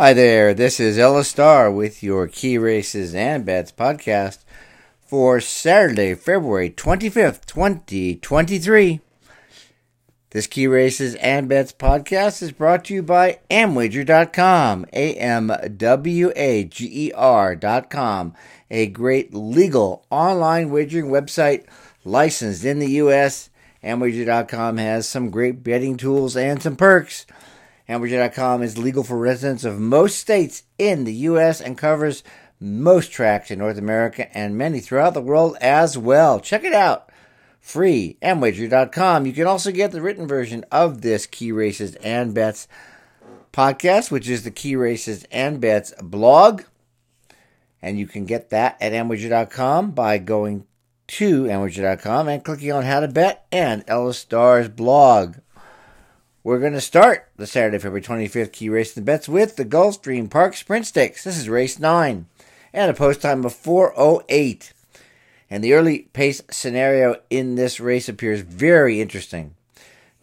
Hi there, this is Ellis Starr with your Key Races and Bets podcast for Saturday, February 25th, 2023. This Key Races and Bets podcast is brought to you by Amwager.com, A M W A G E R.com, a great legal online wagering website licensed in the U.S. Amwager.com has some great betting tools and some perks. Amwager.com is legal for residents of most states in the U.S. and covers most tracks in North America and many throughout the world as well. Check it out free. Amwager.com. You can also get the written version of this Key Races and Bets podcast, which is the Key Races and Bets blog. And you can get that at Amwager.com by going to Amwager.com and clicking on How to Bet and Ellis Starr's blog. We're going to start the Saturday, February 25th Key Races and Bets with the Gulfstream Park Sprint Stakes. This is race 9 and a post time of 408. And the early pace scenario in this race appears very interesting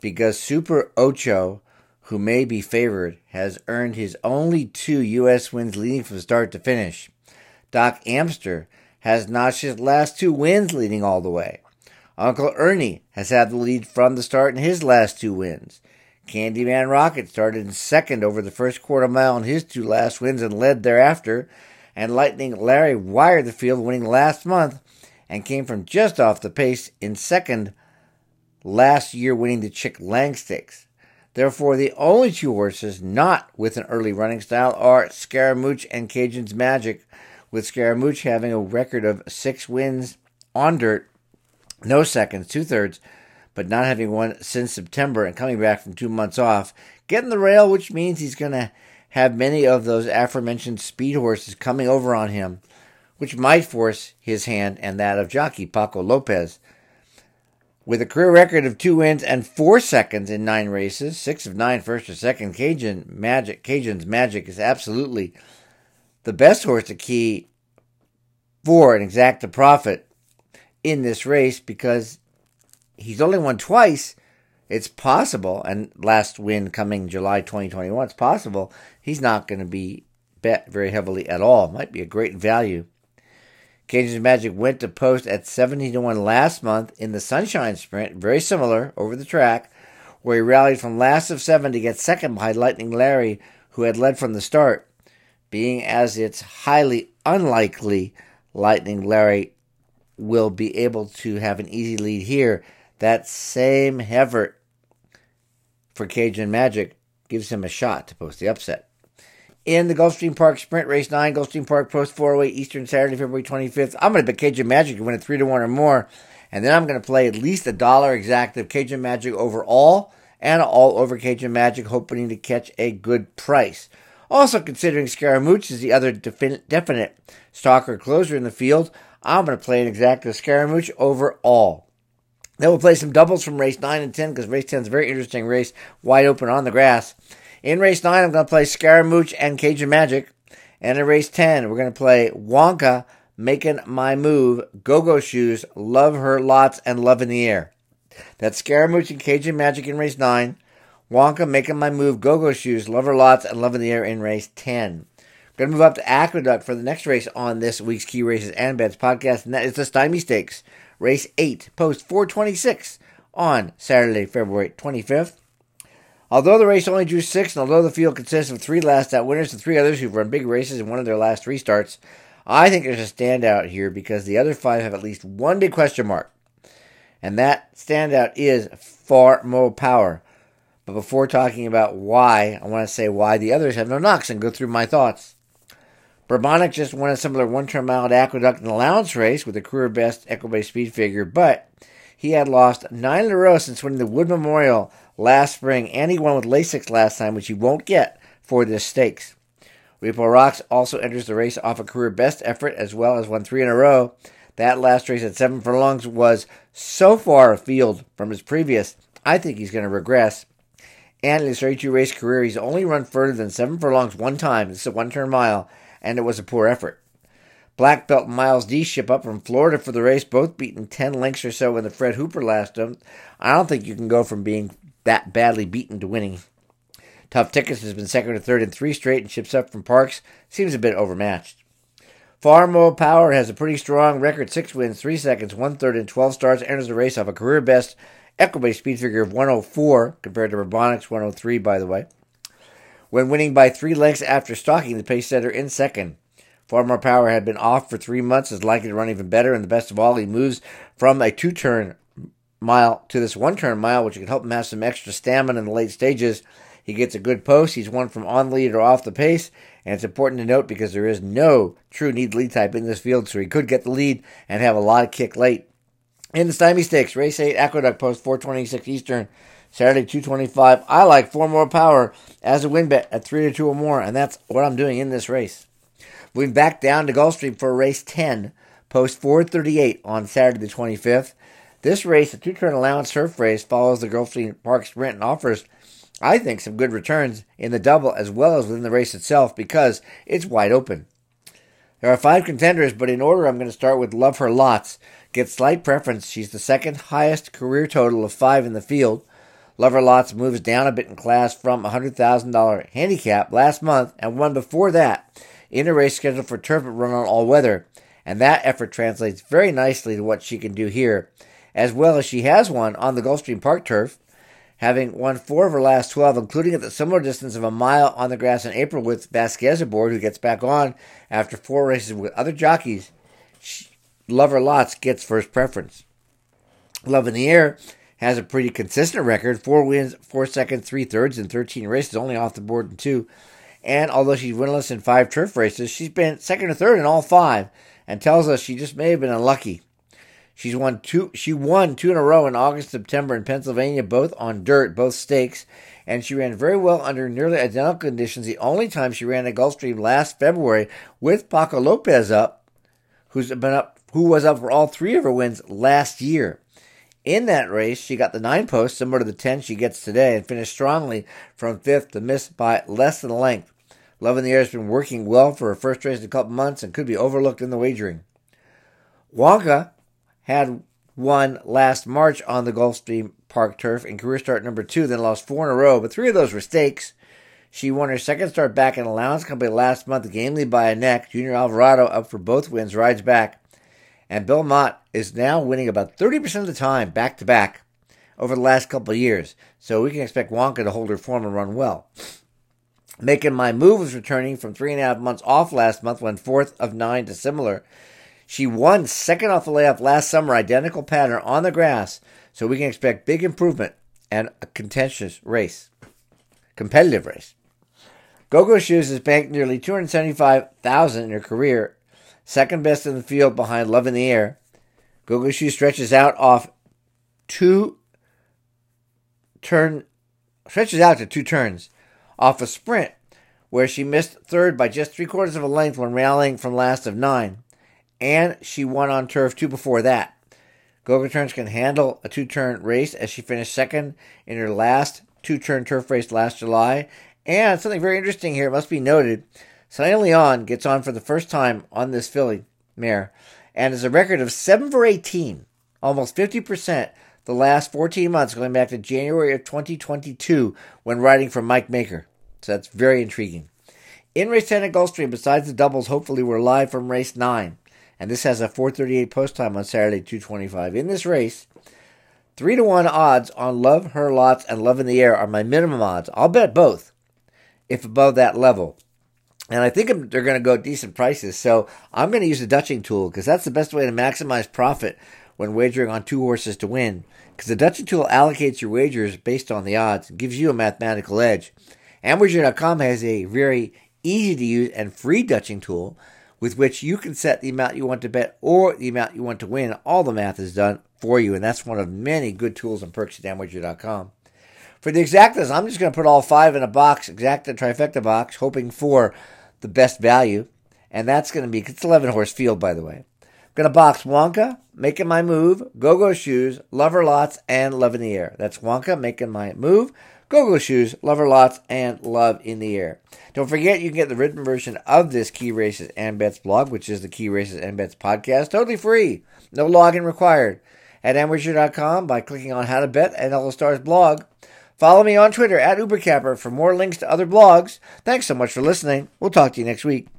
because Super Ocho, who may be favored, has earned his only two U.S. wins leading from start to finish. Doc Amster has notched his last two wins leading all the way. Uncle Ernie has had the lead from the start in his last two wins. Candyman Rocket started in second over the first quarter mile in his two last wins and led thereafter. And Lightning Larry wired the field, winning last month and came from just off the pace in second last year, winning the Chick Lang Stakes. Therefore, the only two horses not with an early running style are Scaramouche and Cajun's Magic, with Scaramouche having a record of six wins on dirt, no seconds, two thirds, but not having won since September and coming back from two months off, getting the rail, which means he's going to have many of those aforementioned speed horses coming over on him which might force his hand and that of jockey Paco Lopez. With a career record of two wins and four seconds in nine races, six of nine first or second, Cajun Magic Cajun's Magic is absolutely the best horse to key for an exacta profit in this race because he's only won twice. It's possible, and last win coming July 2021, it's possible he's not going to be bet very heavily at all. Might be a great value. Cajun's Magic went to post at 17 to 1 last month in the Sunshine Sprint, very similar over the track, where he rallied from last of seven to get second behind Lightning Larry, who had led from the start. Being as it's highly unlikely Lightning Larry will be able to have an easy lead here, that same Hevert for Cajun Magic gives him a shot to post the upset in the Gulfstream Park Sprint Race 9, Gulfstream Park Post 408 Eastern Saturday, February 25th. I'm going to bet Cajun Magic to win it 3 to 1 or more. And then I'm going to play at least a dollar exact of Cajun Magic overall and all over Cajun Magic, hoping to catch a good price. Also, considering Scaramouche is the other defin- definite stalker closer in the field, I'm going to play an exact of Scaramouche overall. Then we'll play some doubles from race 9 and 10 because race 10 is a very interesting race, wide open on the grass. In race 9, I'm going to play Scaramouche and Cajun Magic. And in race 10, we're going to play Wonka, Making My Move, Go Go Shoes, Love Her Lots, and Love in the Air. That's Scaramouche and Cajun Magic in race 9. Wonka, Making My Move, Go Go Shoes, Love Her Lots, and Love in the Air in race 10. We're going to move up to Aqueduct for the next race on this week's Key Races and Bets podcast, and that is the Stymie Stakes, race 8, post 426 on Saturday, February 25th. Although the race only drew six, and although the field consists of three last out winners and three others who've run big races in one of their last three starts, I think there's a standout here because the other five have at least one big question mark. And that standout is far more power. But before talking about why, I want to say why the others have no knocks and go through my thoughts. Bourbonic just won a similar one turn mile Aqueduct and Allowance race with a career best Equibase speed figure, but he had lost nine in a row since winning the Wood Memorial last spring, and he won with Lasix last time, which he won't get for this stakes. Repo Rocks also enters the race off a career best effort as well as won three in a row. That last race at seven furlongs was so far afield from his previous, I think he's going to regress. And in his 32 race career, he's only run further than seven furlongs one time. This is a one turn mile, and it was a poor effort. Black Belt Miles D ship up from Florida for the race, both beaten 10 lengths or so in the Fred Hooper last time. I don't think you can go from being that badly beaten to winning. Tough Tickets has been second or third in three straight and ships up from Parx. Seems a bit overmatched. Far More Power has a pretty strong record six wins, three seconds, one third, and 12 starts. Enters the race off a career best Equibase speed figure of 104 compared to Bourbonic's 103, by the way. When winning by three lengths after stalking the pace setter in second. Far More Power had been off for three months, is likely to run even better, and the best of all, he moves from a two turn mile to this one turn mile, which can help him have some extra stamina in the late stages. He gets a good post. He's won from on lead or off the pace. And it's important to note because there is no true need lead type in this field, so he could get the lead and have a lot of kick late. In the Stymie Stakes, race 8, Aqueduct Post 426 Eastern, Saturday 225. I like Far More Power as a win bet at 3 to 2 or more, and that's what I'm doing in this race. Moving back down to Gulfstream for race 10, post 438 on Saturday the 25th. This race, a two turn allowance turf race, follows the Gulfstream Park Sprint and offers, I think, some good returns in the double as well as within the race itself because it's wide open. There are five contenders, but in order, I'm going to start with Love Her Lots. Gets slight preference. She's the second highest career total of five in the field. Love Her Lots moves down a bit in class from a $100,000 handicap last month and one before that in a race scheduled for turf run on all weather. And that effort translates very nicely to what she can do here as well as she has won on the Gulfstream Park turf, having won four of her last 12, including at the similar distance of a mile on the grass in April with Vasquez aboard, who gets back on after four races with other jockeys. She, Love Her Lots gets first preference. Love in the Air has a pretty consistent record four wins, four seconds, three thirds in 13 races, only off the board in two. And although she's winless in five turf races, she's been second or third in all five and tells us she just may have been unlucky. She's won two. She won two in a row in August, September in Pennsylvania, both on dirt, both stakes, and she ran very well under nearly identical conditions. The only time she ran at Gulfstream last February with Paco Lopez up, who's been up, who was up for all three of her wins last year. In that race, she got the nine post, similar to the ten she gets today, and finished strongly from fifth to miss by less than a length. Love in the Air has been working well for her first race in a couple months and could be overlooked in the wagering. Wonka had won last March on the Gulfstream Park turf in career start number two, then lost four in a row, but three of those were stakes. She won her second start back in Allowance Company last month, gamely by a neck. Junior Alvarado, up for both wins, rides back. And Bill Mott is now winning about 30% of the time back to back over the last couple of years. So we can expect Wonka to hold her form and run well. Making my move was returning from three and a half months off last month, went fourth of nine to similar. She won second off the layoff last summer, identical pattern on the grass, so we can expect big improvement and a contentious race, competitive race. Go-Go Shoes has banked nearly 275,000 in her career, second best in the field behind Love in the Air. Go-Go stretches out off two turn stretches out to two turns off a sprint where she missed third by just three quarters of a length when rallying from last of nine and she won on turf two before that. Goga Turns can handle a two turn race as she finished second in her last two turn turf race last July. And something very interesting here must be noted Sonny Leon gets on for the first time on this filly mare and is a record of 7 for 18, almost 50% the last 14 months, going back to January of 2022 when riding for Mike Maker. So that's very intriguing. In race 10 at Gulfstream, besides the doubles, hopefully we're live from race 9 and this has a 438 post time on Saturday, 225. In this race, 3 to 1 odds on Love Her Lots and Love in the Air are my minimum odds. I'll bet both if above that level. And I think they're going to go decent prices. So I'm going to use the Dutching tool because that's the best way to maximize profit when wagering on two horses to win. Because the Dutching tool allocates your wagers based on the odds and gives you a mathematical edge. AmWager.com has a very easy to use and free Dutching tool with which you can set the amount you want to bet or the amount you want to win. All the math is done for you, and that's one of many good tools and perks at AmWager.com. For the exactas, I'm just going to put all five in a box, exacta trifecta box, hoping for the best value. And that's going to be, it's 11 horse field, by the way. I'm going to box Wonka, making my move, Go Go Shoes, Love Her Lots, and Love in the Air. That's Wonka making my move, Go-Go Shoes, Love Her Lots, and Love in the Air. Don't forget you can get the written version of this Key Races and Bets blog, which is the Key Races and Bets podcast, totally free. No login required. At Amwager.com by clicking on How to Bet and Ellis Starr's blog. Follow me on Twitter at Ubercapper for more links to other blogs. Thanks so much for listening. We'll talk to you next week.